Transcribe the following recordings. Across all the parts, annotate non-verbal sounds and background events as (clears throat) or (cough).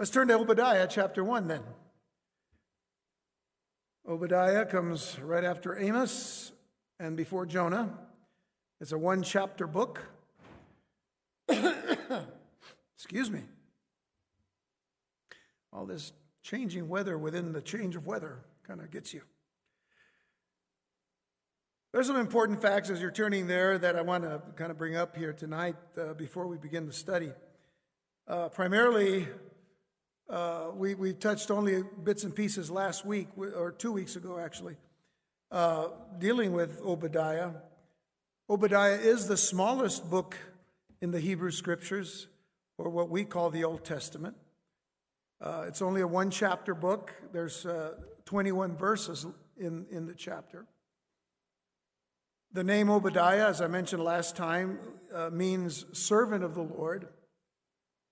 Let's turn to Obadiah chapter 1 then. Obadiah comes right after Amos and before Jonah. It's a one chapter book. (coughs) Excuse me. All this changing weather within the change of weather kind of gets you. There's some important facts as you're turning there that I want to kind of bring up here tonight uh, before we begin the study. Uh, primarily, uh, we, we touched only bits and pieces last week, or two weeks ago actually, uh, dealing with Obadiah. Obadiah is the smallest book in the Hebrew Scriptures, or what we call the Old Testament. Uh, it's only a one chapter book, there's uh, 21 verses in, in the chapter. The name Obadiah, as I mentioned last time, uh, means servant of the Lord,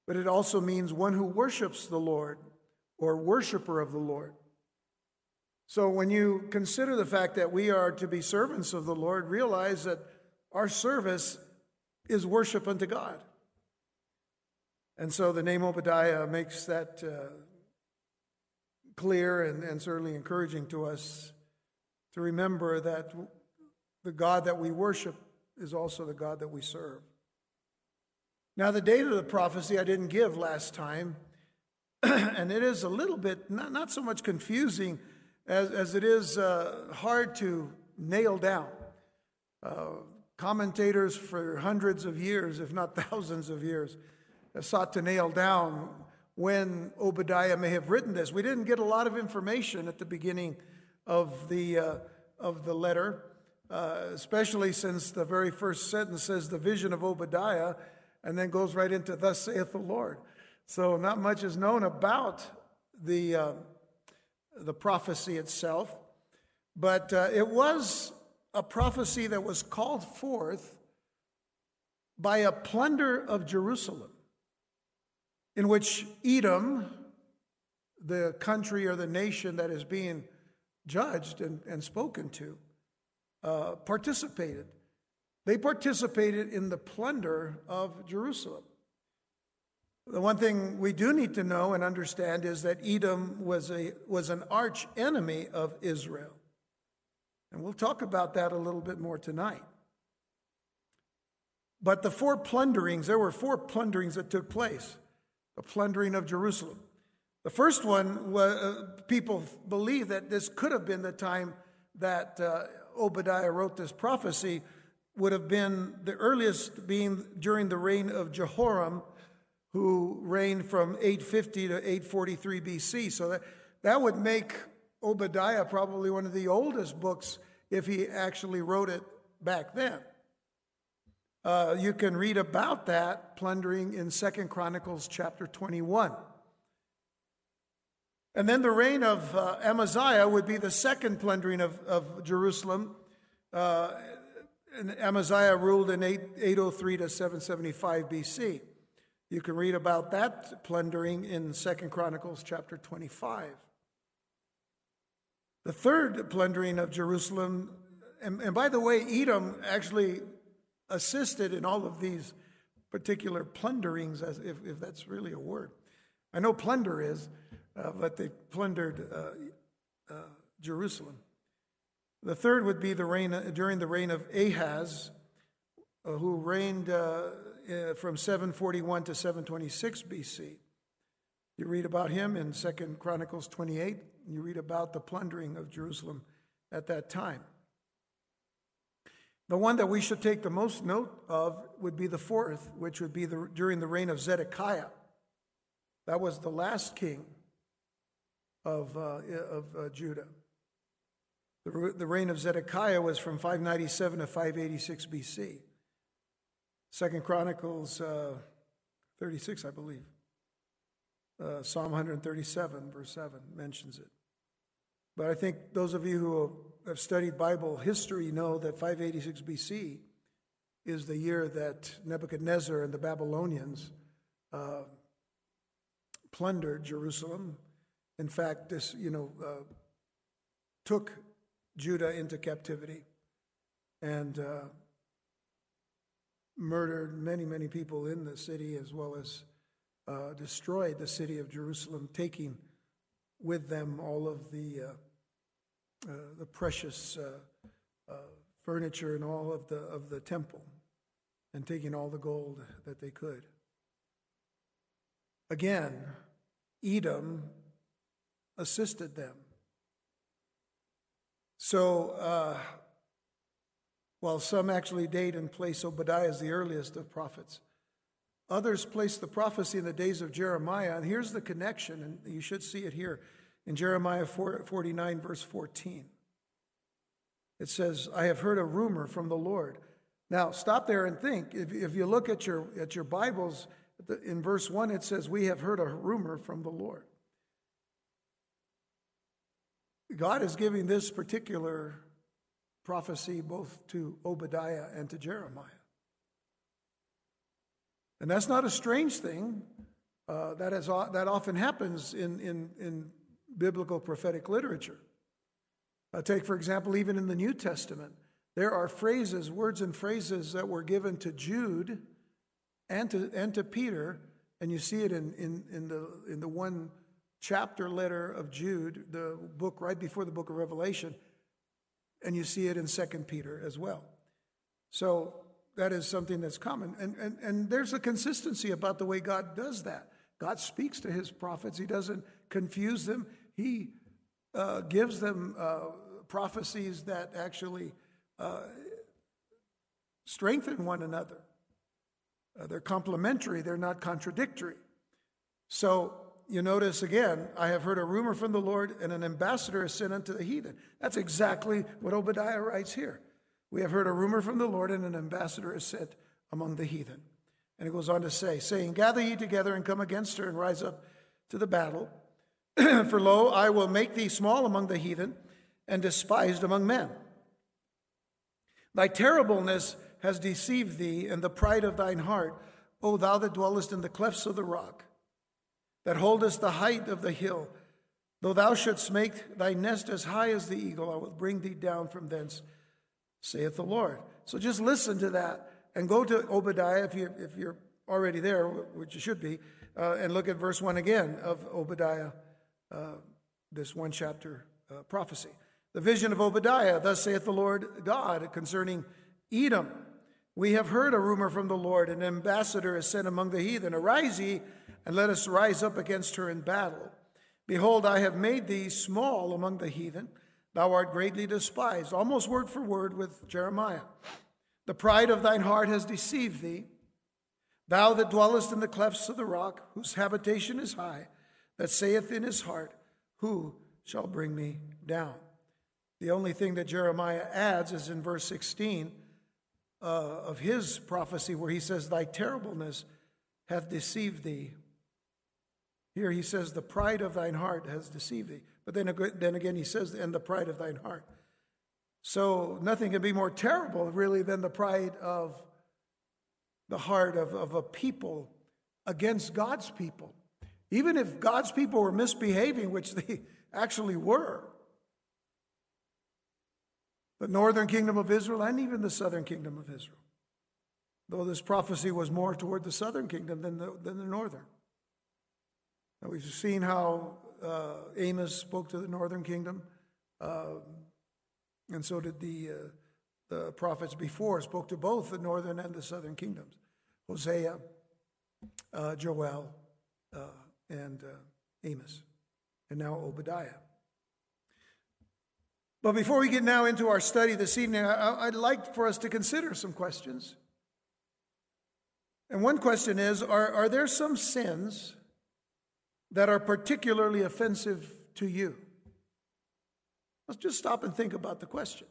but it also means one who worships the Lord or worshiper of the Lord. So when you consider the fact that we are to be servants of the Lord, realize that our service is worship unto God. And so the name Obadiah makes that uh, clear and, and certainly encouraging to us to remember that the God that we worship is also the God that we serve. Now, the date of the prophecy I didn't give last time, (clears throat) and it is a little bit, not, not so much confusing as, as it is uh, hard to nail down. Uh, commentators for hundreds of years, if not (laughs) thousands of years, sought to nail down when Obadiah may have written this. We didn't get a lot of information at the beginning of the, uh, of the letter. Uh, especially since the very first sentence says the vision of Obadiah and then goes right into thus saith the Lord. So not much is known about the, uh, the prophecy itself, but uh, it was a prophecy that was called forth by a plunder of Jerusalem, in which Edom, the country or the nation that is being judged and, and spoken to, uh, participated. They participated in the plunder of Jerusalem. The one thing we do need to know and understand is that Edom was, a, was an arch enemy of Israel. And we'll talk about that a little bit more tonight. But the four plunderings, there were four plunderings that took place the plundering of Jerusalem. The first one, uh, people believe that this could have been the time that uh, Obadiah wrote this prophecy would have been the earliest being during the reign of Jehoram, who reigned from 850 to 843 BC. So that, that would make Obadiah probably one of the oldest books if he actually wrote it back then. Uh, you can read about that plundering in Second Chronicles chapter 21. And then the reign of uh, Amaziah would be the second plundering of, of Jerusalem. Uh, Amaziah ruled in 8, 803 to 775 BC. You can read about that plundering in Second Chronicles chapter 25. The third plundering of Jerusalem, and, and by the way, Edom actually assisted in all of these particular plunderings, as if, if that's really a word. I know plunder is, uh, but they plundered uh, uh, Jerusalem. The third would be the reign during the reign of Ahaz, uh, who reigned uh, uh, from 741 to 726 BC. You read about him in Second Chronicles 28. You read about the plundering of Jerusalem at that time. The one that we should take the most note of would be the fourth, which would be the, during the reign of Zedekiah. That was the last king of, uh, of uh, Judah. The, reign of Zedekiah was from 597 to 586 BC. Second Chronicles uh, 36, I believe. Uh, Psalm 137, verse 7, mentions it. But I think those of you who have studied Bible history know that 586 BC is the year that Nebuchadnezzar and the Babylonians uh, plundered Jerusalem in fact, this, you know, uh, took Judah into captivity and uh, murdered many, many people in the city as well as uh, destroyed the city of Jerusalem, taking with them all of the, uh, uh, the precious uh, uh, furniture and all of the, of the temple, and taking all the gold that they could. Again, Edom assisted them. So, uh, while some actually date and place Obadiah as the earliest of prophets, others place the prophecy in the days of Jeremiah. And here's the connection, and you should see it here in Jeremiah 49, verse 14. It says, I have heard a rumor from the Lord. Now, stop there and think. If, if you look at your, at your Bibles, in verse 1, it says, We have heard a rumor from the Lord. God is giving this particular prophecy both to Obadiah and to Jeremiah. And that's not a strange thing. Uh, that, has, that often happens in, in, in biblical prophetic literature. Uh, take, for example, even in the New Testament, there are phrases, words and phrases that were given to Jude and to, and to Peter, and you see it in, in, in, the, in the one chapter letter of Jude, the book right before the book of Revelation, and you see it in Second Peter as well. So that is something that's common. And, and, and there's a consistency about the way God does that. God speaks to his prophets, he doesn't confuse them, he uh, gives them uh, prophecies that actually uh, strengthen one another. Uh, they're complementary, they're not contradictory. So you notice again, I have heard a rumor from the Lord, and an ambassador is sent unto the heathen. That's exactly what Obadiah writes here. We have heard a rumor from the Lord, and an ambassador is sent among the heathen. And it goes on to say, saying, Gather ye together and come against her and rise up to the battle. (clears throat) For lo, I will make thee small among the heathen and despised among men. Thy terribleness has deceived thee, and the pride of thine heart, O thou that dwellest in the clefts of the rock, that holdest the height of the hill. Though thou shouldst make thy nest as high as the eagle, I will bring thee down from thence, saith the Lord. So just listen to that and go to Obadiah if, you, if you're already there, which you should be, uh, and look at verse 1 again of Obadiah, uh, this one chapter uh, prophecy. The vision of Obadiah, thus saith the Lord God concerning Edom. We have heard a rumor from the Lord, an ambassador is sent among the heathen. Arise ye, and let us rise up against her in battle. Behold, I have made thee small among the heathen. Thou art greatly despised. Almost word for word with Jeremiah. The pride of thine heart has deceived thee. Thou that dwellest in the clefts of the rock, whose habitation is high, that saith in his heart, Who shall bring me down? The only thing that Jeremiah adds is in verse 16 uh, of his prophecy where he says, Thy terribleness hath deceived thee. Here he says, The pride of thine heart has deceived thee. But then, then again, he says, And the pride of thine heart. So nothing can be more terrible, really, than the pride of the heart of, of a people against God's people. Even if God's people were misbehaving, which they (laughs) actually were, the northern kingdom of Israel and even the southern kingdom of Israel. Though this prophecy was more toward the southern kingdom than the, than the northern. Now we've seen how uh, Amos spoke to the northern kingdom, uh, and so did the, uh, the prophets before, spoke to both the northern and the southern kingdoms Hosea, uh, Joel, uh, and uh, Amos, and now Obadiah. But before we get now into our study this evening, I, would like for us to consider some questions. And one question is are, are there some sins that are particularly offensive to you? Let's just stop and think about the question.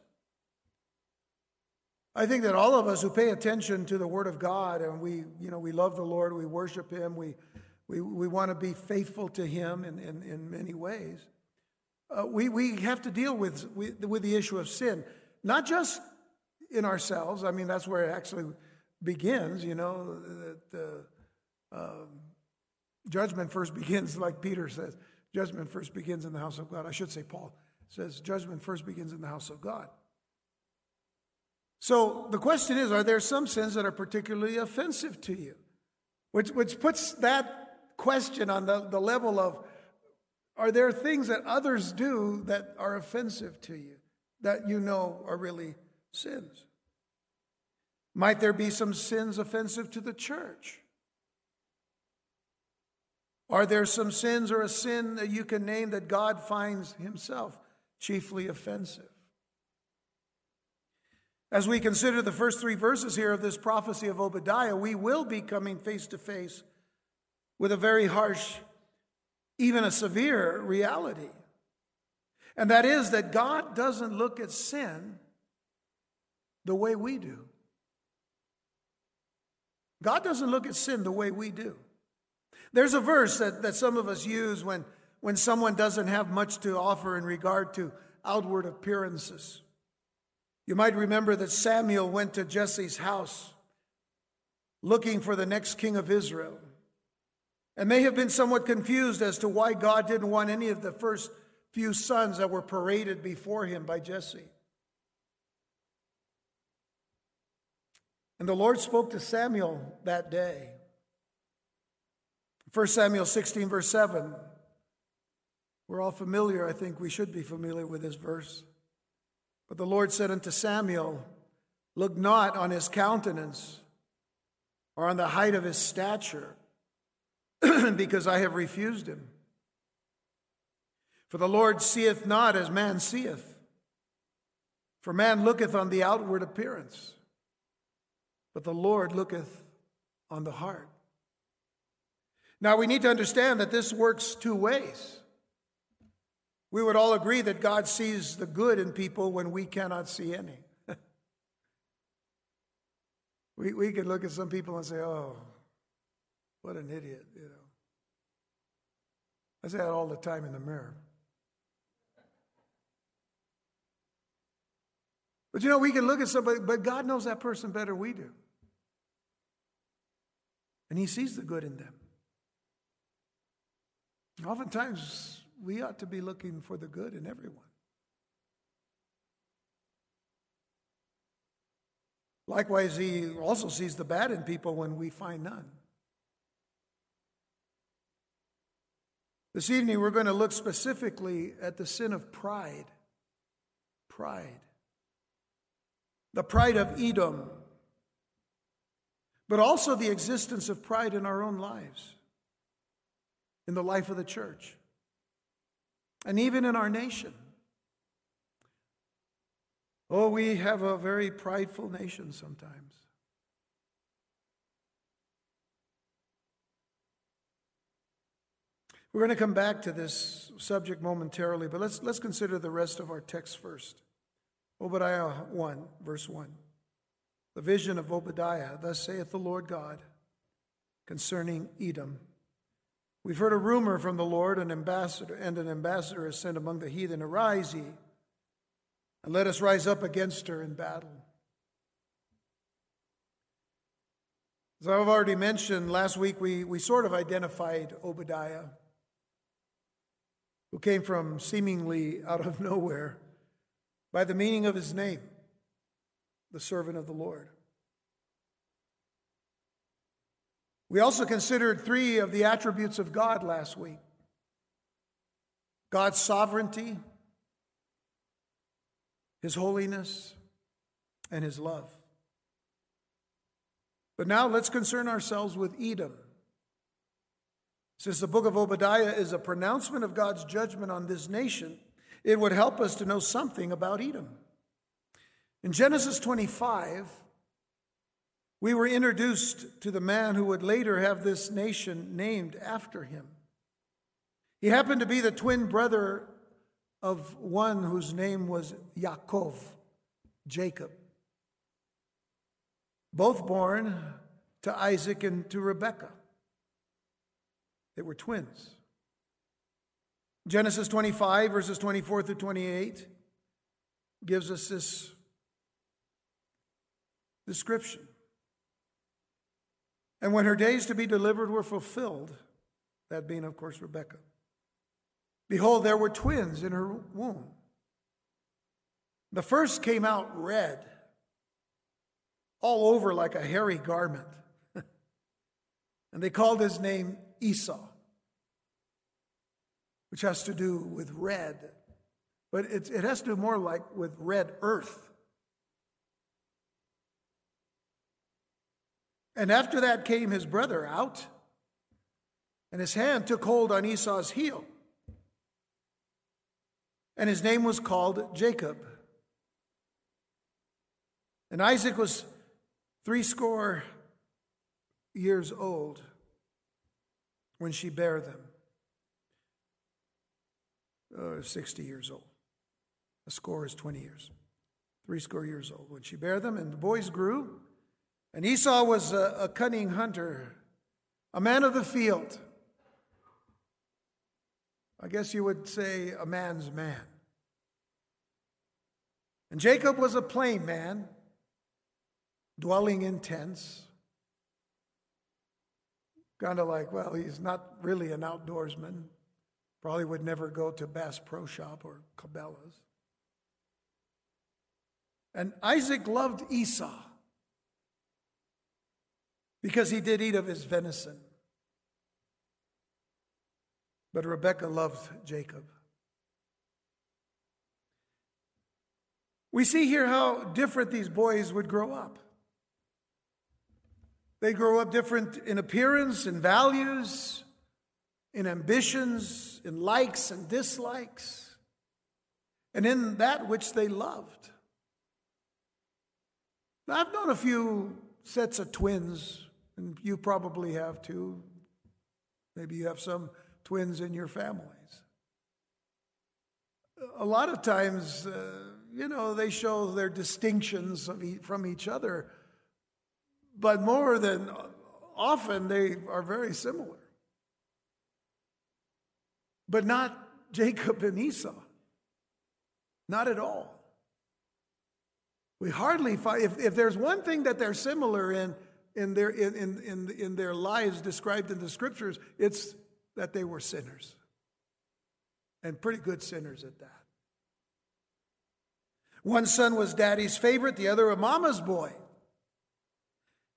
I think that all of us who pay attention to the Word of God and we, you know, we love the Lord, we worship Him, we, we, we want to be faithful to Him in, in, in many ways uh, we, we have to deal with, with, with the issue of sin, not just in ourselves. I mean, that's where it actually begins, you know, the, um, judgment first begins, (laughs) like Peter says, judgment first begins in the house of God. I should say, Paul says, judgment first begins in the house of God. So the question is are there some sins that are particularly offensive to you? Which, which puts that question on the, the level of are there things that others do that are offensive to you that you know are really sins? Might there be some sins offensive to the church? Are there some sins or a sin that you can name that God finds himself chiefly offensive? As we consider the first three verses here of this prophecy of Obadiah, we will be coming face to face with a very harsh, even a severe reality. And that is that God doesn't look at sin the way we do. God doesn't look at sin the way we do. There's a verse that, that some of us use when, when someone doesn't have much to offer in regard to outward appearances. You might remember that Samuel went to Jesse's house looking for the next king of Israel and may have been somewhat confused as to why God didn't want any of the first few sons that were paraded before him by Jesse. And the Lord spoke to Samuel that day. 1 Samuel 16, verse 7. We're all familiar, I think we should be familiar with this verse. But the Lord said unto Samuel, Look not on his countenance or on the height of his stature, (clears throat) because I have refused him. For the Lord seeth not as man seeth. For man looketh on the outward appearance, but the Lord looketh on the heart. Now we need to understand that this works two ways. We would all agree that God sees the good in people when we cannot see any. (laughs) we, we could look at some people and say, oh, what an idiot, you know. I say that all the time in the mirror. But you know, we can look at somebody, but God knows that person better we do. And He sees the good in them. Oftentimes, we ought to be looking for the good in everyone. Likewise, he also sees the bad in people when we find none. This evening, we're going to look specifically at the sin of pride. Pride. The pride of Edom, but also the existence of pride in our own lives in the life of the church and even in our nation. Oh, we have a very prideful nation sometimes. We're going to come back to this subject momentarily, but let's, let's consider the rest of our text first. Obadiah 1, verse 1. The vision of Obadiah, thus saith the Lord God concerning Edom. We've heard a rumor from the Lord, an ambassador, and an ambassador is sent among the heathen. Arise ye, and let us rise up against her in battle. As I've already mentioned, last week we, we sort of identified Obadiah, who came from seemingly out of (laughs) nowhere, by the meaning of his name, the servant of the Lord. We also considered three of the attributes of God last week God's sovereignty, His holiness, and His love. But now let's concern ourselves with Edom. Since the book of Obadiah is a pronouncement of God's judgment on this nation, it would help us to know something about Edom. In Genesis 25, we were introduced to the man who would later have this nation named after him. He happened to be the twin brother of one whose name was Yaakov, Jacob, both born to Isaac and to Rebekah. They were twins. Genesis 25, verses 24 through 28, gives us this description. And when her days to be delivered were fulfilled, that being, of course, Rebekah, behold, there were twins in her womb. The first came out red, all over like a hairy garment. (laughs) and they called his name Esau, which has to do with red, but it, it has to do more like with red earth. And after that came his brother out, and his hand took hold on Esau's heel. And his name was called Jacob. And Isaac was threescore years old when she bare them. Uh, 60 years old. A score is 20 years. Three score years old when she bare them, and the boys grew. And Esau was a, a cunning hunter, a man of the field. I guess you would say a man's man. And Jacob was a plain man, dwelling in tents. Kind of like, well, he's not really an outdoorsman. Probably would never go to Bass Pro Shop or Cabela's. And Isaac loved Esau because he did eat of his venison. But Rebekah loved Jacob. We see here how different these boys would grow up. They grow up different in appearance, in values, in ambitions, in likes and dislikes, and in that which they loved. Now, I've known a few sets of twins, and you probably have too. Maybe you have some twins in your families. A lot of times, uh, you know, they show their distinctions from each other but more than often they are very similar. But not Jacob and Esau. Not at all. We hardly find, if, if there's one thing that they're similar in, in their, in, in, in, in their lives described in the scriptures, it's that they were sinners. And pretty good sinners at that. One son was daddy's favorite, the other a mama's boy.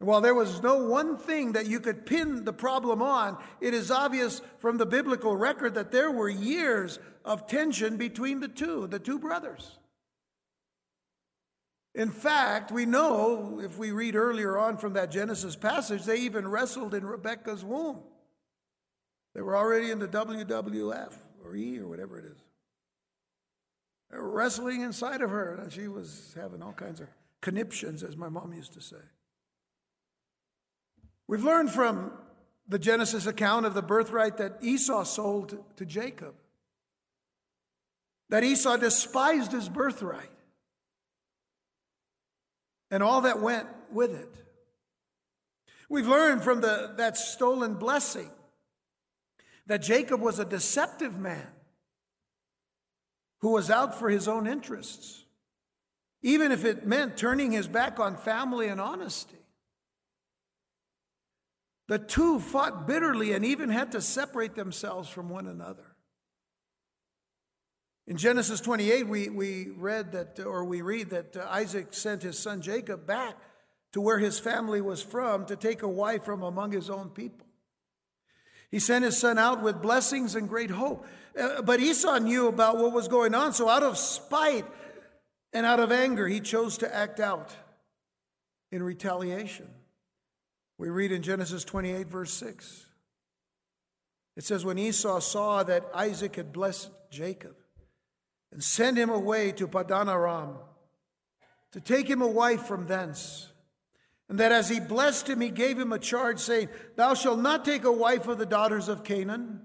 While there was no one thing that you could pin the problem on, it is obvious from the biblical record that there were years of tension between the two, the two brothers. In fact, we know, if we read earlier on from that Genesis passage, they even wrestled in Rebekah's womb. They were already in the WWF or E or whatever it is. They were wrestling inside of her, and she was having all kinds of conniptions, as my mom used to say. We've learned from the Genesis account of the birthright that Esau sold to Jacob, that Esau despised his birthright and all that went with it. We've learned from the, that stolen blessing that Jacob was a deceptive man who was out for his own interests, even if it meant turning his back on family and honesty. The two fought bitterly and even had to separate themselves from one another. In Genesis 28, we, we read that, or we read that uh, Isaac sent his son Jacob back to where his family was from to take a wife from among his own people. He sent his son out with blessings and great hope. Uh, but Esau knew about what was going on, so out of spite and out of anger, he chose to act out in retaliation. We read in Genesis 28, verse 6. It says, When Esau saw that Isaac had blessed Jacob and sent him away to Padan Aram to take him a wife from thence, and that as he blessed him, he gave him a charge, saying, Thou shalt not take a wife of the daughters of Canaan.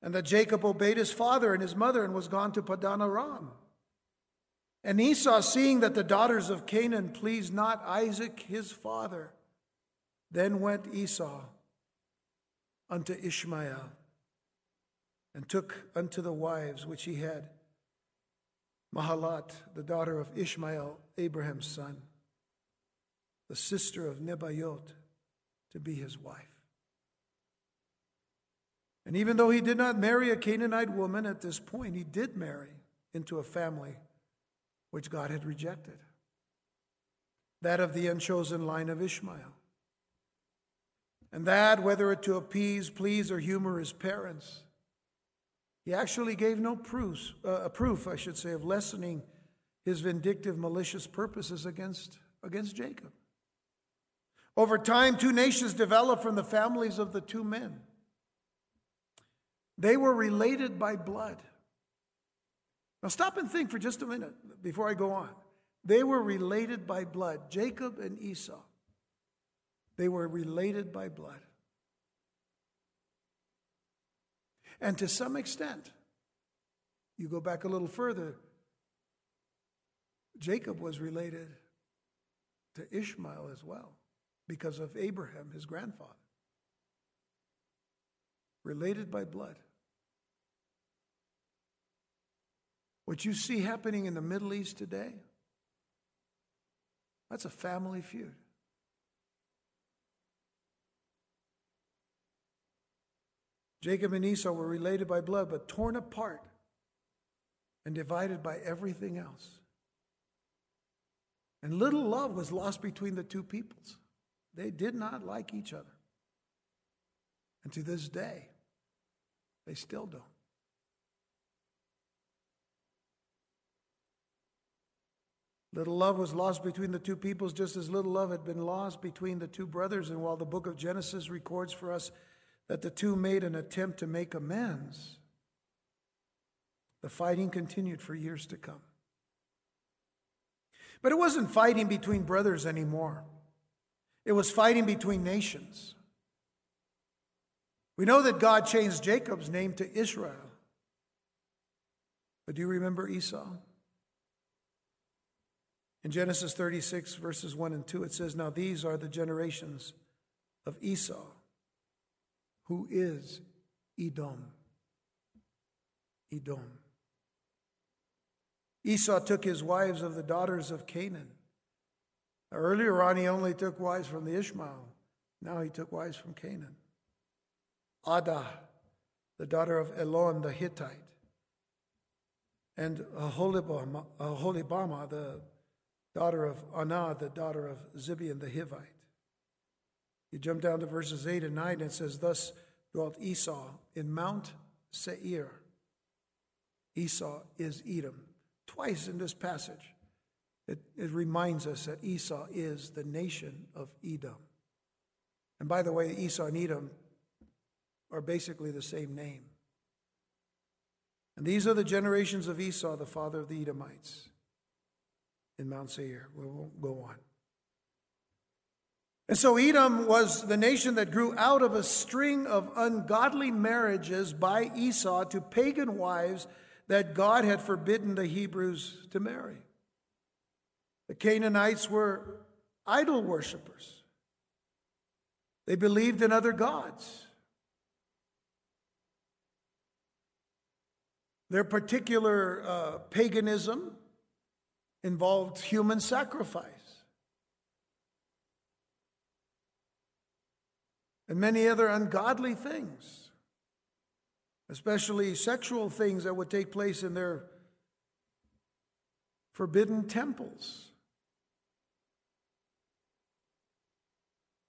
And that Jacob obeyed his father and his mother and was gone to Padan Aram. And Esau, seeing that the daughters of Canaan pleased not Isaac his father, then went Esau unto Ishmael and took unto the wives which he had Mahalat, the daughter of Ishmael, Abraham's son, the sister of Nebaioth, to be his wife. And even though he did not marry a Canaanite woman at this point, he did marry into a family which God had rejected that of the unchosen line of Ishmael. And that, whether it to appease, please, or humor his parents, he actually gave no proof, uh, proof, I should say, of lessening his vindictive, malicious purposes against, against Jacob. Over time, two nations developed from the families of the two men. They were related by blood. Now, stop and think for just a minute before I go on. They were related by blood, Jacob and Esau. They were related by blood. And to some extent, you go back a little further, Jacob was related to Ishmael as well because of Abraham, his grandfather. Related by blood. What you see happening in the Middle East today, that's a family feud. Jacob and Esau were related by blood, but torn apart and divided by everything else. And little love was lost between the two peoples. They did not like each other. And to this day, they still don't. Little love was lost between the two peoples, just as little love had been lost between the two brothers. And while the book of Genesis records for us that the two made an attempt to make amends. The fighting continued for years to come. But it wasn't fighting between brothers anymore, it was fighting between nations. We know that God changed Jacob's name to Israel. But do you remember Esau? In Genesis 36, verses 1 and 2, it says, Now these are the generations of Esau who is Edom. Edom. Esau took his wives of the daughters of Canaan. Earlier on, he only took wives from the Ishmael. Now he took wives from Canaan. Ada, the daughter of Elon the Hittite, and Aholibama, Aholibama the daughter of Anah, the daughter of Zibeon the Hivite. You jump down to verses 8 and 9, and it says, Thus dwelt Esau in Mount Seir. Esau is Edom. Twice in this passage, it, it reminds us that Esau is the nation of Edom. And by the way, Esau and Edom are basically the same name. And these are the generations of Esau, the father of the Edomites, in Mount Seir. We won't go on. And so Edom was the nation that grew out of a string of ungodly marriages by Esau to pagan wives that God had forbidden the Hebrews to marry. The Canaanites were idol worshippers, they believed in other gods. Their particular uh, paganism involved human sacrifice. and many other ungodly things, especially sexual things that would take place in their forbidden temples.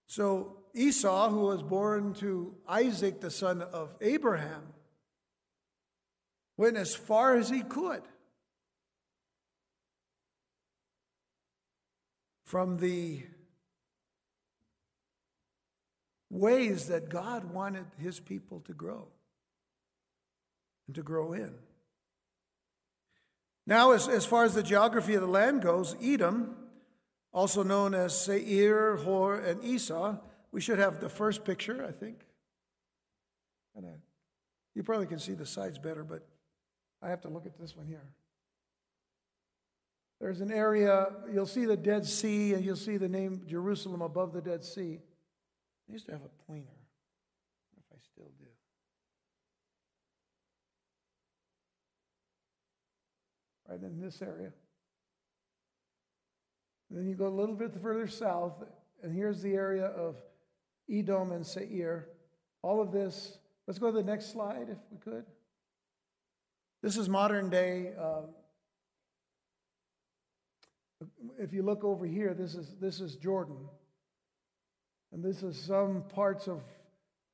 So Esau, who was born to Isaac, the son of Abraham, went as far as he could from the ways that God wanted his people to grow and to grow in. Now, as, as far as the geography of the land goes, Edom, also known as Seir, Hor, and Esau, we should have the first picture, I think. I, uh, you probably can see the sides better, but I have to look at this one here. There's an area, you'll see the Dead Sea, and you'll see the name Jerusalem above the Dead Sea. I used to have a pointer. if I still do. Right in this area. Then you go a little bit further south, and here's the area of Edom and Seir. All of this, let's go to the next slide if we could. This is modern day. Uh, if you look over here, this is, this is Jordan. And this is some parts of,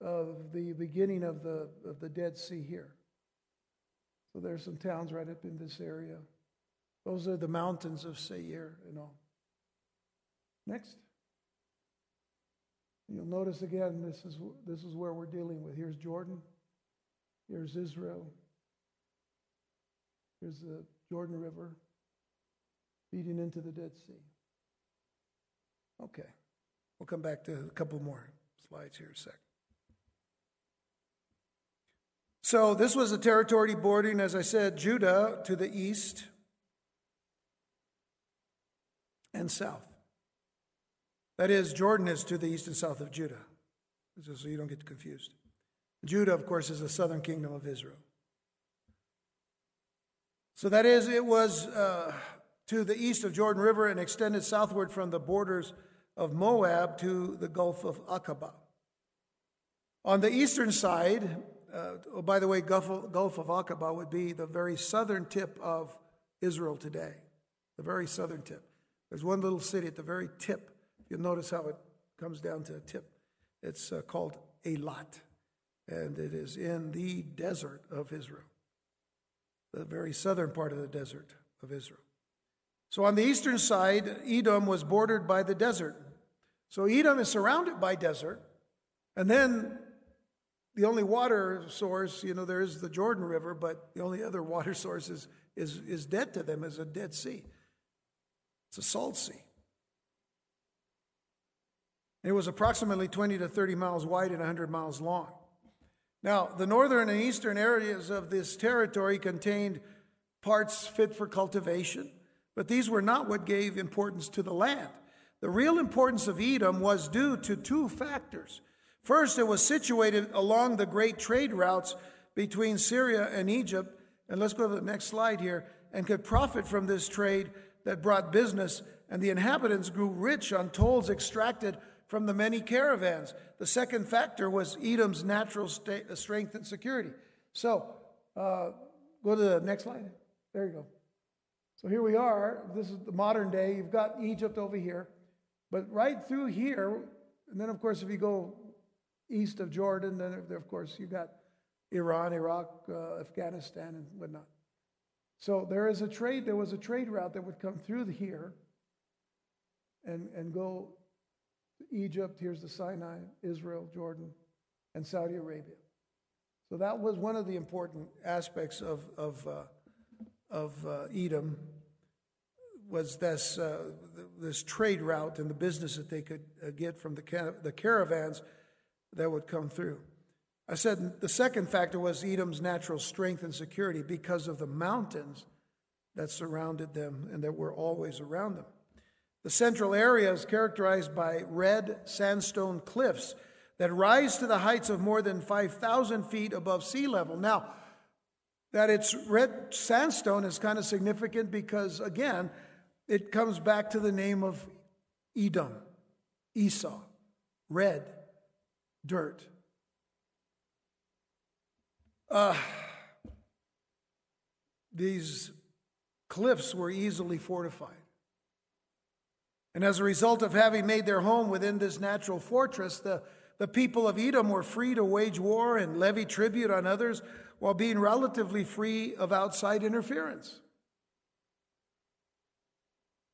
of the beginning of the, of the Dead Sea here. So there's some towns right up in this area. Those are the mountains of Seir and all. Next. You'll notice again, this is, this is where we're dealing with. Here's Jordan. Here's Israel. Here's the Jordan River feeding into the Dead Sea. Okay. We'll come back to a couple more slides here in a sec. So, this was a territory bordering, as I said, Judah to the east and south. That is, Jordan is to the east and south of Judah, so you don't get confused. Judah, of course, is the southern kingdom of Israel. So that is, it was uh, to the east of Jordan River and extended southward from the borders of Moab to the Gulf of Aqaba. On the eastern side, uh, oh, by the way, Gulf of, Gulf of Aqaba would be the very southern tip of Israel today, the very southern tip. There's one little city at the very tip. You'll notice how it comes down to a tip. It's uh, called Eilat, and it is in the desert of Israel, the very southern part of the desert of Israel. So on the eastern side, Edom was bordered by the desert. So Edom is surrounded by desert. And then the only water source, you know, there is the Jordan River, but the only other water (laughs) source is, is, is dead to them, is a Dead Sea. It's a salt sea. It was approximately 20 to 30 miles wide and 100 miles long. Now, the northern and eastern areas of this territory contained parts fit for cultivation, but these were not what gave importance to the land. The real importance of Edom was due to two factors. First, it was situated along the great trade routes between Syria and Egypt, and let's go to the next slide here, and could profit from this trade that brought business, and the inhabitants grew rich on tolls extracted from the many caravans. The second factor was Edom's natural state, strength and security. So, uh, go to the next slide. There you go. So here we are. This is the modern day. You've got Egypt over here. But right through here, and then, of course, if you go east of Jordan, then, of course, you've got Iran, Iraq, uh, Afghanistan, and whatnot. So there is a trade, there was a trade route that would come through here and, and go to Egypt, here's the Sinai, Israel, Jordan, and Saudi Arabia. So that was one of the important aspects of, of, uh, of uh, Edom was this, uh, this trade route and the business that they could uh, get from the, the caravans that would come through. I said the second factor was Edom's natural strength and security because of the mountains that surrounded them and that were always around them. The central area is characterized by red sandstone cliffs that rise to the heights of more than 5,000 feet above sea level. Now, that it's red sandstone is kind of significant because, again, it comes back to the name of Edom, Esau, red, dirt. Uh, these cliffs were easily fortified. And as a result of having made their home within this natural fortress, the, the people of Edom were free to wage war and levy tribute on others while being relatively free of outside interference.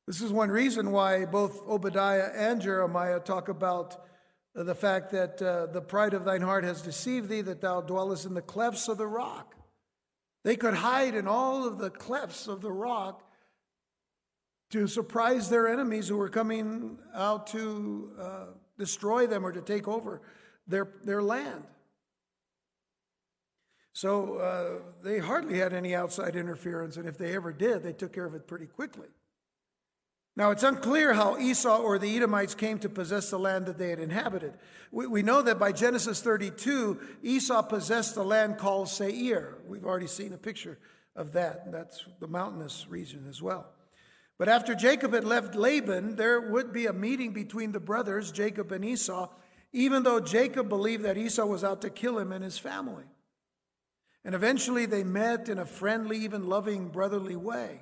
This is one reason why both Obadiah and Jeremiah talk about the fact that uh, the pride of thine heart has deceived thee, that thou dwellest in the clefts of the rock. They could hide in all of the clefts of the rock to surprise their enemies who were coming out to uh, destroy them or to take over their, their land. So uh, they hardly had any outside interference, and if they ever did, they took care of it pretty quickly. Now, it's unclear how Esau or the Edomites came to possess the land that they had inhabited. We, we, know that by Genesis 32, Esau possessed the land called Seir. We've already seen a picture of that. That's the mountainous region as well. But after Jacob had left Laban, there would be a meeting between the brothers, Jacob and Esau, even though Jacob believed that Esau was out to kill him and his family. And eventually they met in a friendly, even loving, brotherly way.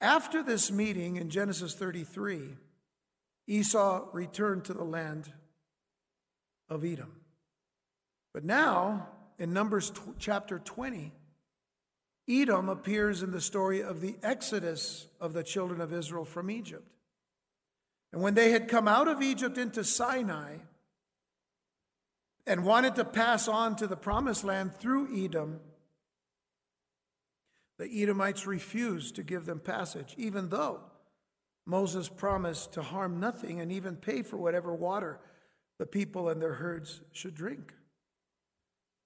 After this meeting in Genesis 33, Esau returned to the land of Edom. But now, in Numbers t- chapter 20, Edom appears in the story of the exodus of the children of Israel from Egypt. And when they had come out of Egypt into Sinai and wanted to pass on to the promised land through Edom, the Edomites refused to give them passage, even though Moses promised to harm nothing and even pay for whatever water the people and their herds should drink.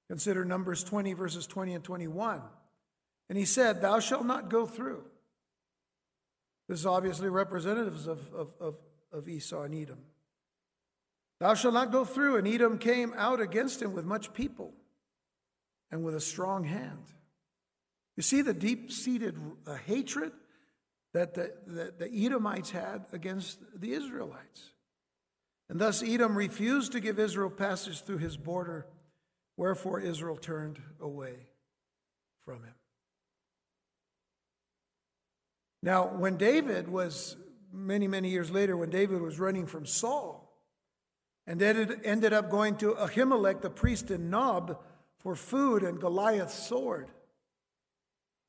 Consider Numbers 20, verses 20 and 21. And he said, Thou shalt not go through. This is obviously representatives of, of, of, of Esau and Edom. Thou shalt not go through. And Edom came out against him with much people and with a strong hand. You see the deep seated uh, hatred that the, the, the Edomites had against the Israelites. And thus Edom refused to give Israel passage through his border, wherefore Israel turned away from him. Now, when David was, many, many years later, when David was running from Saul, and it ended up going to Ahimelech, the priest in Nob, for food and Goliath's sword.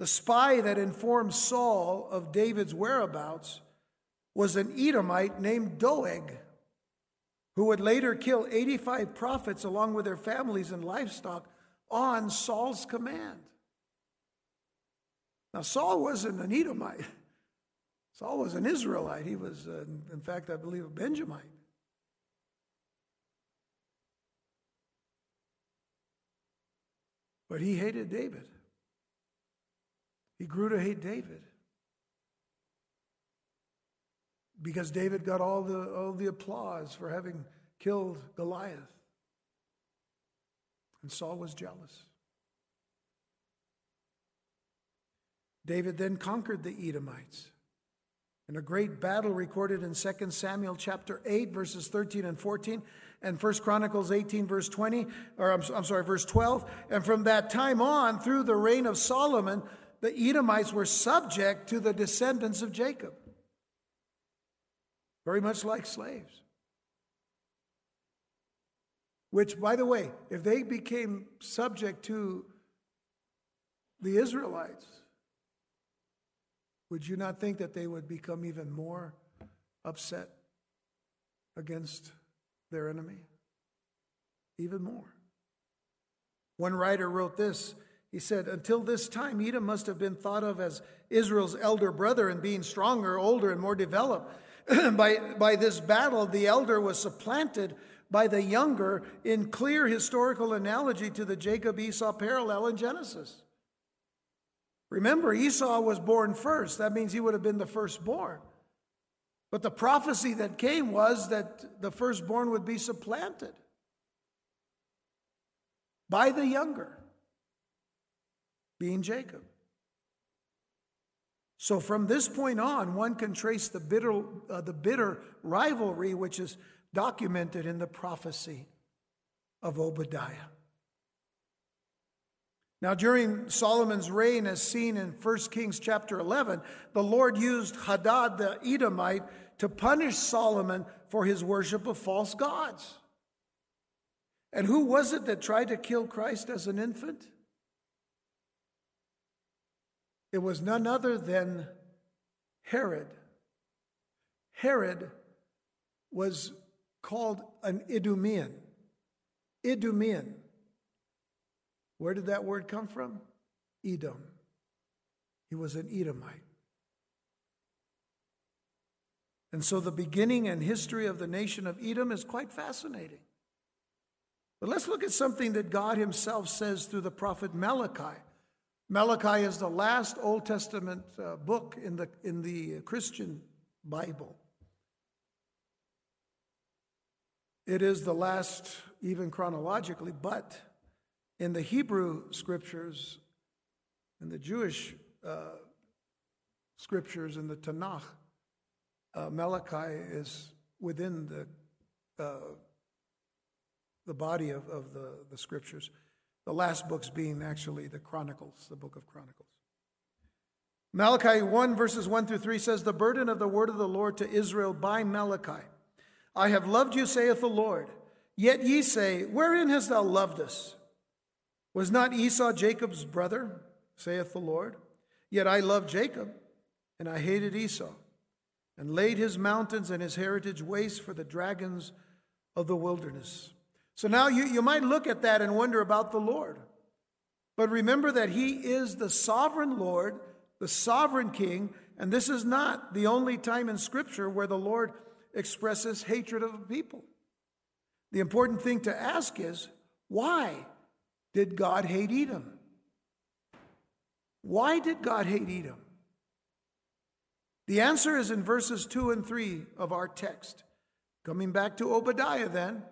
The spy that informed Saul of David's whereabouts was an Edomite named Doeg, who would later kill 85 prophets along with their families and livestock on Saul's command. Now, Saul wasn't an Edomite. Saul was an Israelite. He was, uh, in fact, I believe, a Benjamite. But he hated David. He grew to hate David. Because David got all the, all the applause for having killed Goliath. And Saul was jealous. David then conquered the Edomites in a great battle recorded in 2 Samuel chapter 8 verses 13 and 14 and 1 Chronicles 18 verse 20 or I'm, I'm sorry verse 12 and from that time on through the reign of Solomon the Edomites were subject to the descendants of Jacob, very much like slaves. Which, by the way, if they became subject to the Israelites, would you not think that they would become even more upset against their enemy? Even more. One writer wrote this he said, Until this time, Edom must have been thought of as Israel's elder brother and being stronger, older, and more developed. (clears throat) by, by this battle, the elder was supplanted by the younger in clear historical analogy to the Jacob Esau parallel in Genesis. Remember, Esau was born first. That means he would have been the firstborn. But the prophecy that came was that the firstborn would be supplanted by the younger being Jacob. So from this point on, one can trace the bitter, uh, the bitter rivalry which is documented in the prophecy of Obadiah. Now, during Solomon's reign, as seen in 1 Kings chapter 11, the Lord used Hadad the Edomite to punish Solomon for his worship of false gods. And who was it that tried to kill Christ as an infant? It was none other than Herod. Herod was called an Idumean. Idumean. Where did that word come from? Edom. He was an Edomite. And so the beginning and history of the nation of Edom is quite fascinating. But let's look at something that God Himself says through the prophet Malachi. Malachi is the last Old Testament uh, book in the, in the Christian Bible. It is the last, even chronologically, but in the Hebrew scriptures, in the Jewish uh, scriptures, in the Tanakh, uh, Malachi is within the, uh, the body of, of the, the scriptures. The last books being actually the Chronicles, the book of Chronicles. Malachi 1, verses 1 through 3 says, The burden of the word of the Lord to Israel by Malachi. I have loved you, saith the Lord. Yet ye say, Wherein hast thou loved us? Was not Esau Jacob's brother, saith the Lord? Yet I loved Jacob, and I hated Esau, and laid his mountains and his heritage waste for the dragons of the wilderness. So now you, you might look at that and wonder about the Lord. But remember that he is the sovereign Lord, the sovereign king, and this is not the only time in Scripture where the Lord expresses hatred of a people. The important thing to ask is why did God hate Edom? Why did God hate Edom? The answer is in verses 2 and 3 of our text. Coming back to Obadiah, then,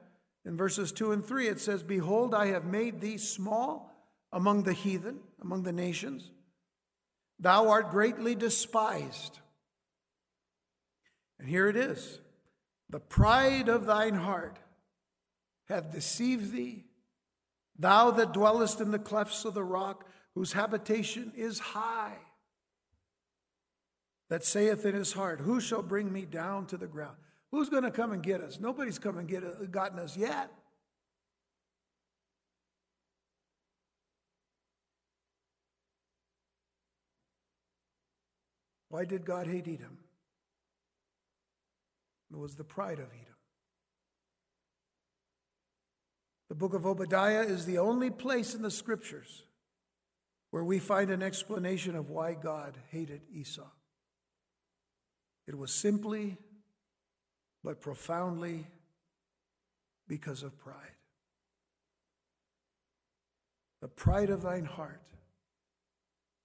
in verses 2 and 3, it says, Behold, I have made thee small among the heathen, among the nations. Thou art greatly despised. And here it is the pride of thine heart hath deceived thee, thou that dwellest in the clefts of the rock, whose habitation is high, that saith in his heart, Who shall bring me down to the ground? Who's going to come and get us? Nobody's come and get, uh, gotten us yet. Why did God hate Edom? It was the pride of Edom. The book of Obadiah is the only place in the scriptures where we find an explanation of why God hated Esau. It was simply but profoundly because of pride. The pride of thine heart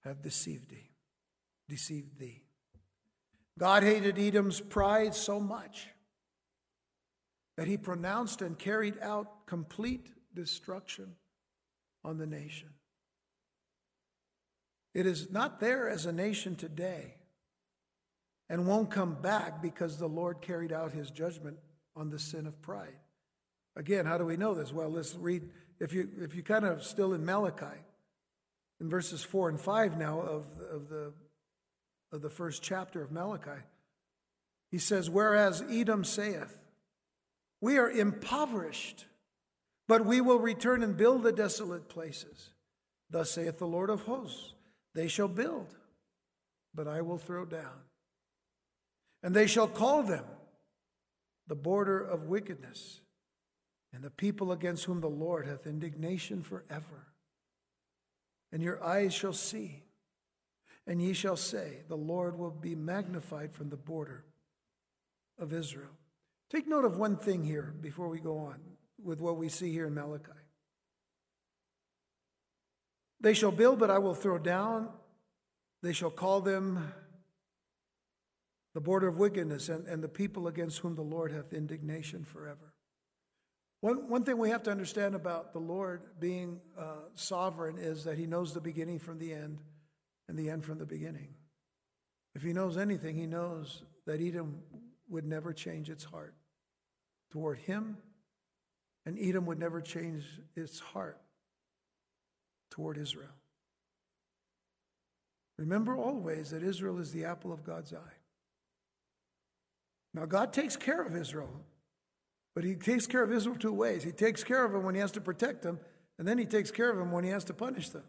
hath deceived thee, deceived thee. God hated Edom's pride so much that he pronounced and carried out complete destruction on the nation. It is not there as a nation today and won't come back because the Lord carried out his judgment on the sin of pride. Again, how do we know this? Well, let's read if you if you kind of still in Malachi in verses 4 and 5 now of, of the of the first chapter of Malachi. He says, Whereas Edom saith, We are impoverished, but we will return and build the desolate places. Thus saith the Lord of hosts, They shall build, but I will throw down. And they shall call them the border of wickedness, and the people against whom the Lord hath indignation forever. And your eyes shall see and ye shall say, The Lord will be magnified from the border of Israel. Take note of one thing here before we go on with what we see here in Malachi. They shall build, but I will throw down. They shall call them the border of wickedness and, and the people against whom the Lord hath indignation forever. One, one thing we have to understand about the Lord being uh, sovereign is that he knows the beginning from the end and the end from the beginning. If he knows anything, he knows that Edom would never change its heart toward him, and Edom would never change its heart toward Israel. Remember always that Israel is the apple of God's eye. Now, God takes care of Israel, but He takes care of Israel two ways. He takes care of them when He has to protect them, and then He takes care of them when He has to punish them.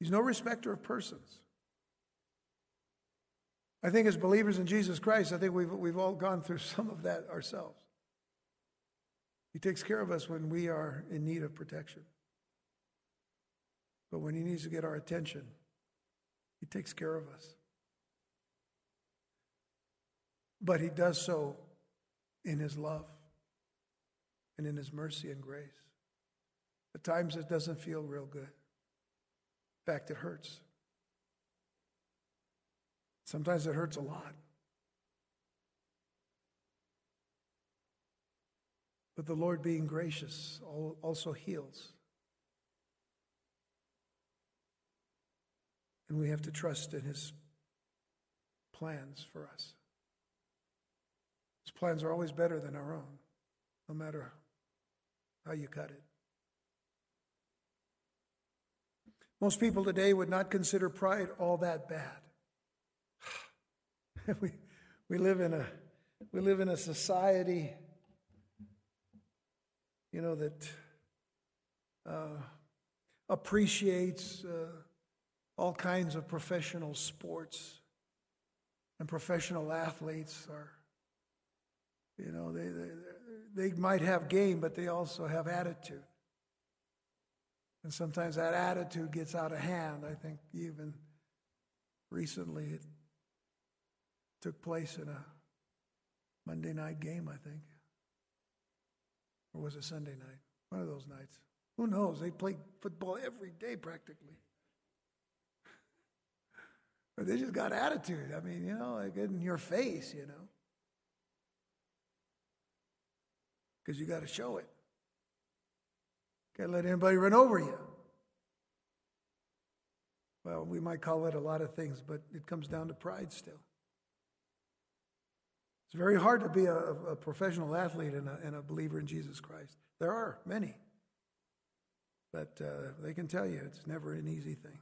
He's no respecter of persons. I think as believers in Jesus Christ, I think we've, we've all gone through (laughs) some of that ourselves. He takes care of us when we are in need of protection. But when He needs to get our attention, He takes care of us. But He does so in His love and in His mercy and grace. At times it doesn't feel real good. In fact, it hurts. Sometimes it hurts a lot. But the Lord, being gracious, also heals. And we have to trust in His plans for us. His plans are always better than our own, no matter how you cut it. Most people today would not consider pride all that bad. (sighs) we, we, live in a, we live in a society, you know, that uh, appreciates uh, all kinds of professional sports. And professional athletes are, you know, they, they, they might have game, but they also have attitude. And sometimes that attitude gets out of hand. I think even recently it took place in a Monday night game, I think. Or was it Sunday night? One of those nights. Who knows? They play football every day practically. But they just got attitude. I mean, you know, like in your face, you know. Because you got to show it. Can't let anybody run over you. Well, we might call it a lot of things, but it comes down to pride still. It's very hard to be a, a professional athlete and a, and a, believer in Jesus Christ. There are many, but uh, they can tell you it's never an easy thing.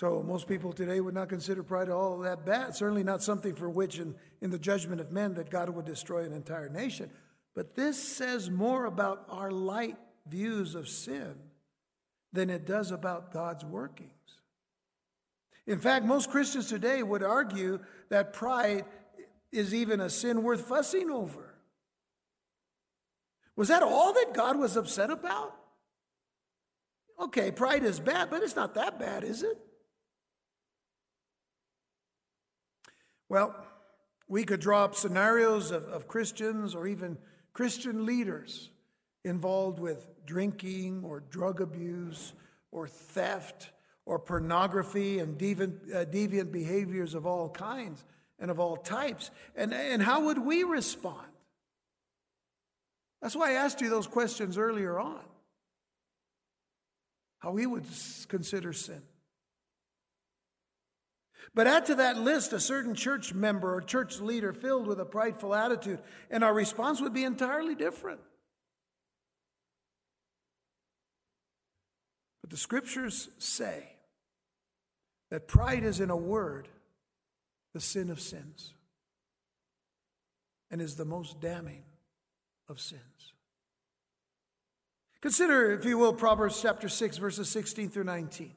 So most people today would not consider pride all that bad. Certainly not something for which, in, in the judgment of men, that God would destroy an entire nation. But this says more about our light views of sin than it does about God's workings. In fact, most Christians today would argue that pride is even a sin worth fussing over. Was that all that God was upset about? Okay, pride is bad, but it's not that bad, is it? Well, we could draw up scenarios of, of Christians or even Christian leaders involved with drinking or drug abuse or theft or pornography and deviant, uh, deviant behaviors of all kinds and of all types. And, and how would we respond? That's why I asked you those questions earlier on. How we would consider sin. But add to that list a certain church member or church leader filled with a prideful attitude, and our response would be entirely different. But the scriptures say that pride is, in a word, the sin of sins and is the most damning of sins. Consider, if you will, Proverbs chapter 6, verses 16 through 19.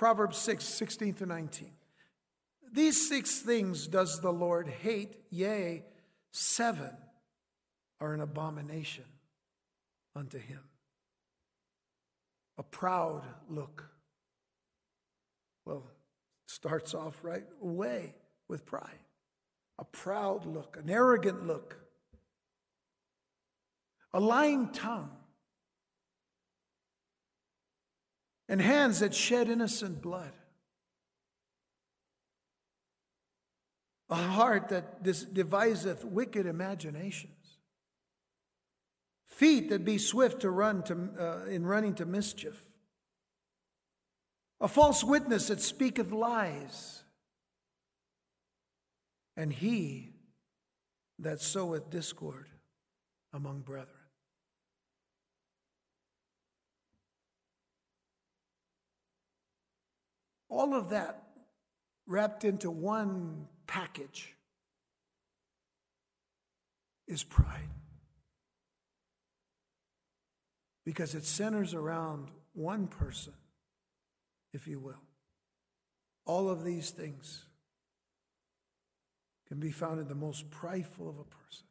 Proverbs 6, 16 to 19. These six things does the Lord hate, yea, seven are an abomination unto him. A proud look. Well, starts off right away with pride. A proud look, an arrogant look, a lying tongue, and hands that shed innocent blood. A heart that deviseth wicked imaginations. Feet that be swift to run to, uh, in running to mischief. A false witness that speaketh lies. And he that soweth discord among brethren. All of that wrapped into one package is pride. Because it centers around one person, if you will. All of these things can be found in the most prideful of a person.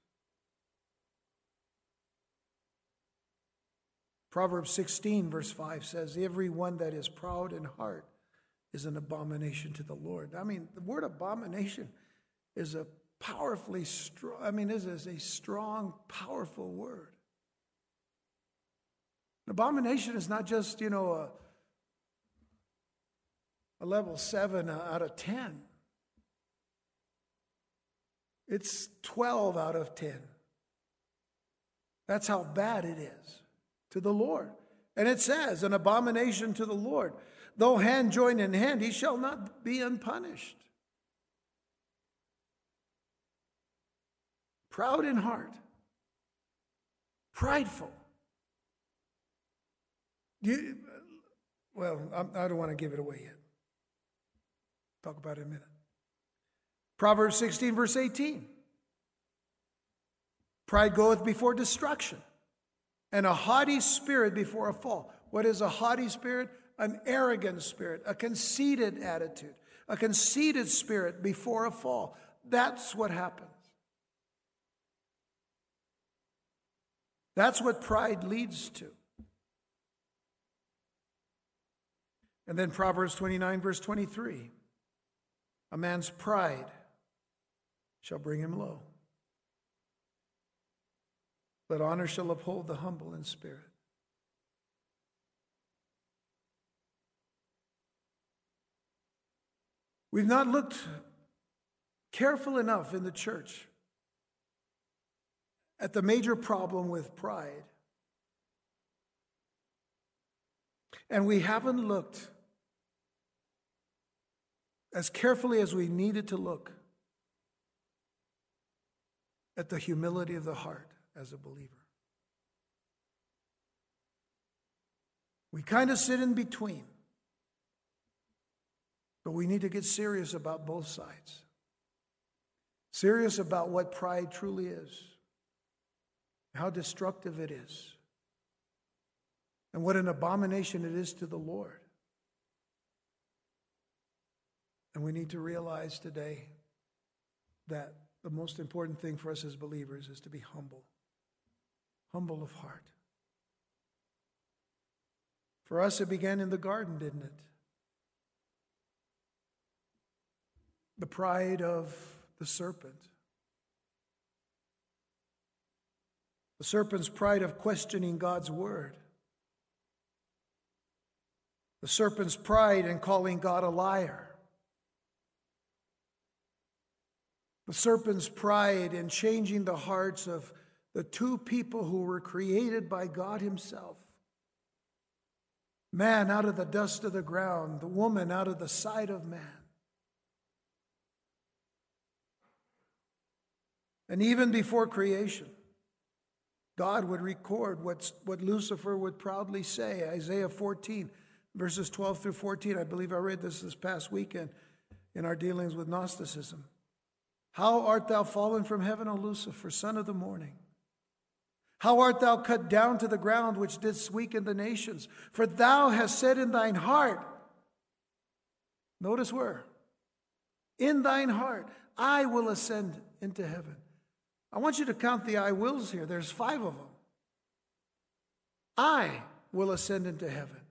Proverbs 16, verse 5 says, Everyone that is proud in heart is an abomination to the Lord. I mean, the word abomination is a powerfully strong, I mean, this is a strong, powerful word. An abomination is not just, you know, a, a level seven out of 10. It's 12 out of 10. That's how bad it is to the Lord. And it says, an abomination to the Lord. Though hand join in hand, he shall not be unpunished. Proud in heart, prideful. You, well, I do not want to give it away yet. Talk about it in a minute. Proverbs 16, verse 18. Pride goeth before destruction, and a haughty spirit before a fall. What is a haughty spirit? An arrogant spirit, a conceited attitude, a conceited spirit before a fall. That's what happens. That's what pride leads to. And then Proverbs 29, verse 23 A man's pride shall bring him low, but honor shall uphold the humble in spirit. We've not looked careful enough in the church at the major problem with pride. And we haven't looked as carefully as we needed to look at the humility of the heart as a believer. We kind of sit in between, but we need to get serious about both sides. Serious about what pride truly is, how destructive it is, and what an abomination it is to the Lord. And we need to realize today that the most important thing for us as believers is to be humble, humble of heart. For us, it began in the garden, didn't it? The pride of the serpent. The serpent's pride of questioning God's word. The serpent's pride in calling God a liar. The serpent's pride in changing the hearts of the two people who were created by God Himself. Man out of the dust of the ground, the woman out of the side of man. And even before creation, God would record what, what Lucifer would proudly say. Isaiah 14, verses 12 through 14. I believe I read this this past weekend in our dealings with Gnosticism. How art thou fallen from heaven, O Lucifer, son of the morning? How art thou cut down to the ground, which didst weaken the nations? For thou hast said in thine heart, notice where? In thine heart, I will ascend into heaven. I want you to count the I wills here. There's five of them. I will ascend into heaven.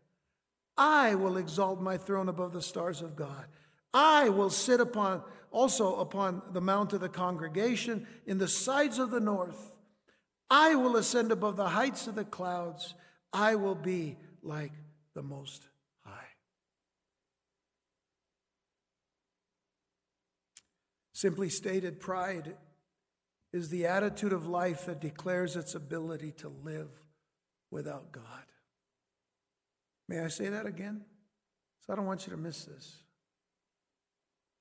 I will exalt my throne above the stars of God. I will sit upon also upon the mount of the congregation in the sides of the north. I will ascend above the heights of the clouds. I will be like the Most High. Simply stated, pride is the attitude of life that declares its ability to live without God. May I say that again? So I don't want you to miss this.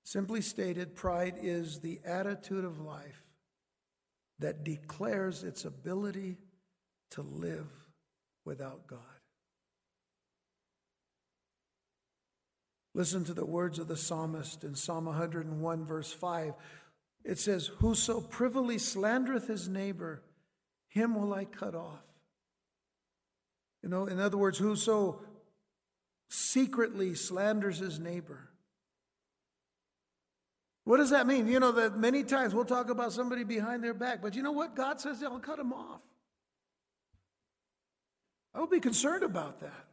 Simply stated, pride is the attitude of life that declares its ability to live without God. Listen to the words of the psalmist in Psalm 101, verse 5. It says, Whoso privily slandereth his neighbor, him will I cut off. You know, in other words, whoso secretly slanders his neighbor, what does that mean? You know, that many times we'll talk about somebody behind their back, but you know what? God says I'll cut him off. I will be concerned about that.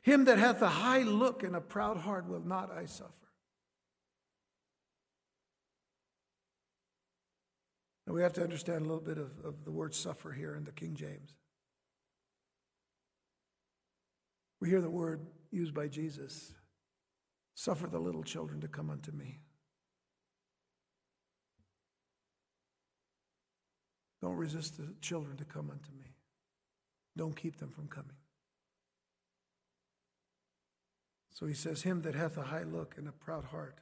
Him that hath a high look and a proud heart will not I suffer. Now we have to understand a little bit of, of the word suffer here in the King James. We hear the word used by Jesus Suffer the little children to come unto me. Don't resist the children to come unto me. Don't keep them from coming. So he says, Him that hath a high look and a proud heart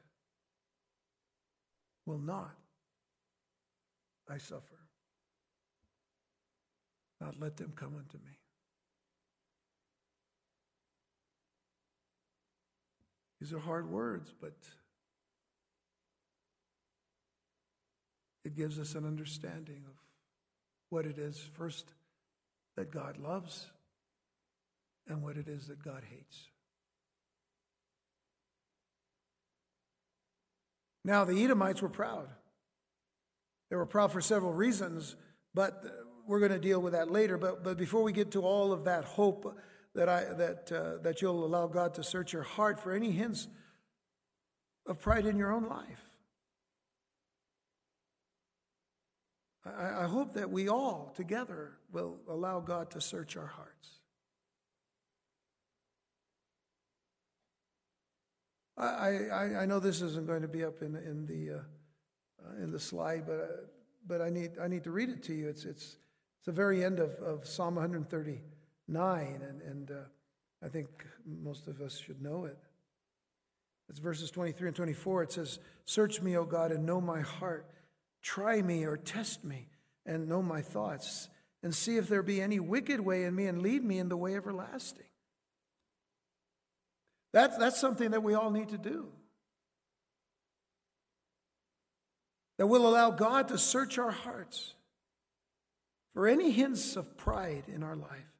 will not I suffer. Not let them come unto me. These are hard words, but it gives us an understanding of what it is first that God loves and what it is that God hates. Now, the Edomites were proud. They were proud for several reasons, but we're going to deal with that later. But, but before we get to all of that hope that, I, that, uh, that you'll allow God to search your heart for any hints of pride in your own life. I, I hope that we all together will allow God to search our hearts. I, I, I know this isn't going to be up in, in, the, uh, uh, in the slide, but, uh, but I, need, I need to read it to you. It's, it's, it's the very end of, of Psalm 139, and, and uh, I think most of us should know it. It's verses 23 and 24. It says, Search me, O God, and know my heart. Try me or test me and know my thoughts, and see if there be any wicked way in me, and lead me in the way everlasting. That's, that's something that we all need to do. That will allow God to search our hearts for any hints of pride in our life.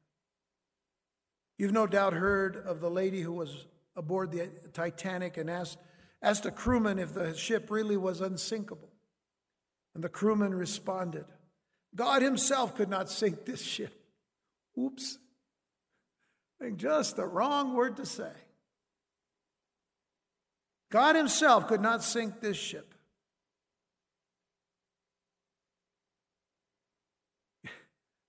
You've no doubt heard of the lady who was aboard the Titanic and asked, asked a crewman if the ship really was unsinkable. And the crewman responded, God Himself could not sink this ship. Oops. Think just the wrong word to say. God Himself could not sink this ship.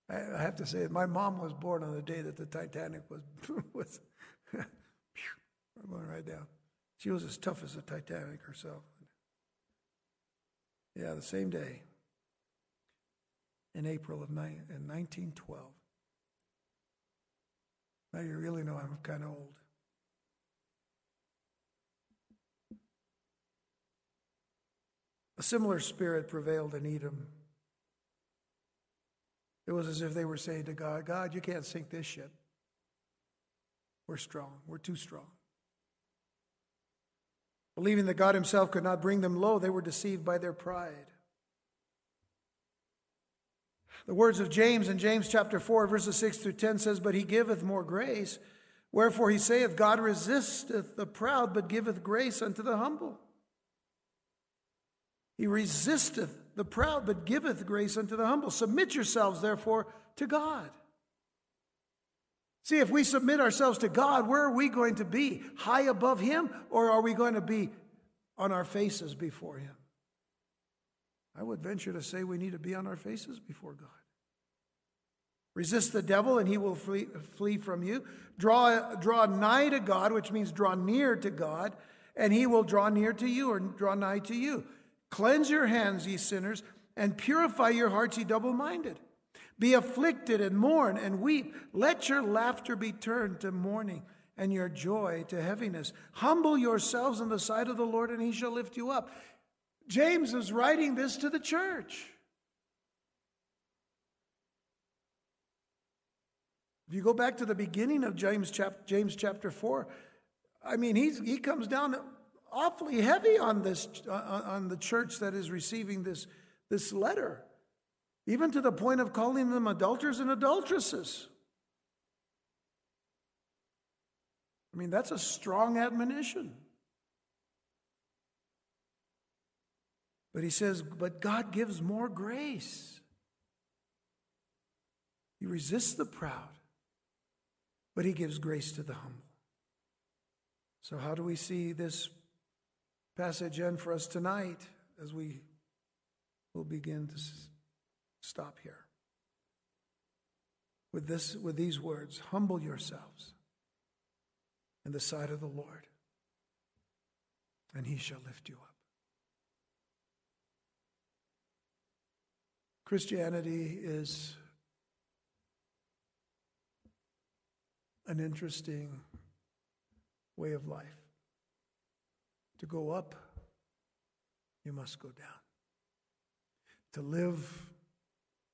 I have to say, my mom was born on the day that the Titanic was, (laughs) was (laughs) we're going right down. She was as tough as the Titanic herself. Yeah, the same day in April of ni- in 1912. Now you really know I'm kind of old. A similar spirit prevailed in Edom. It was as if they were saying to God, God, you can't sink this ship. We're strong. We're too strong. Believing that God Himself could not bring them low, they were deceived by their pride. The words of James in James chapter 4, verses 6 through 10 says, But He giveth more grace. Wherefore He saith, God resisteth the proud, but giveth grace unto the humble. He resisteth the proud, but giveth grace unto the humble. Submit yourselves, therefore, to God. See, if we submit ourselves to God, where are we going to be? High above Him, or are we going to be on our faces before Him? I would venture to say we need to be on our faces before God. Resist the devil, and he will flee, flee from you. Draw, draw nigh to God, which means draw near to God, and he will draw near to you or draw nigh to you. Cleanse your hands, ye sinners, and purify your hearts, ye double minded. Be afflicted and mourn and weep. Let your laughter be turned to mourning and your joy to heaviness. Humble yourselves in the sight of the Lord, and he shall lift you up. James is writing this to the church. If you go back to the beginning of James, James chapter 4, I mean, he's, he comes down awfully heavy on this uh, on the church that is receiving this, this letter, even to the point of calling them adulterers and adulteresses. I mean, that's a strong admonition. But he says, but God gives more grace. He resists the proud, but he gives grace to the humble. So, how do we see this passage end for us tonight as we will begin to stop here? With, this, with these words Humble yourselves in the sight of the Lord, and he shall lift you up. Christianity is an interesting way of life. To go up, you must go down. To live,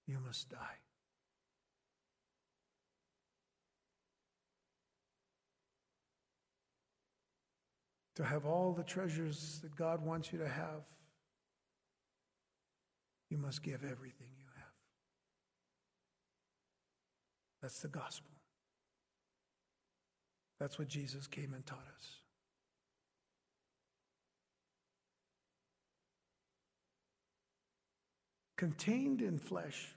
you must die. to have all the treasures that God wants you to have, you must give everything you have. That's the gospel. That's what Jesus came and taught us. Contained in flesh,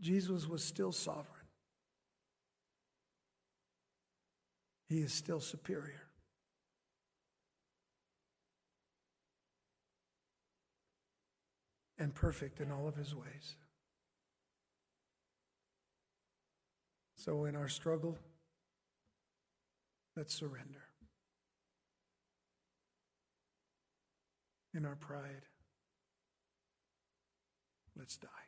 Jesus was still sovereign. He is still superior. And perfect in all of his ways. So, in our struggle, let's surrender. In our pride, let's die.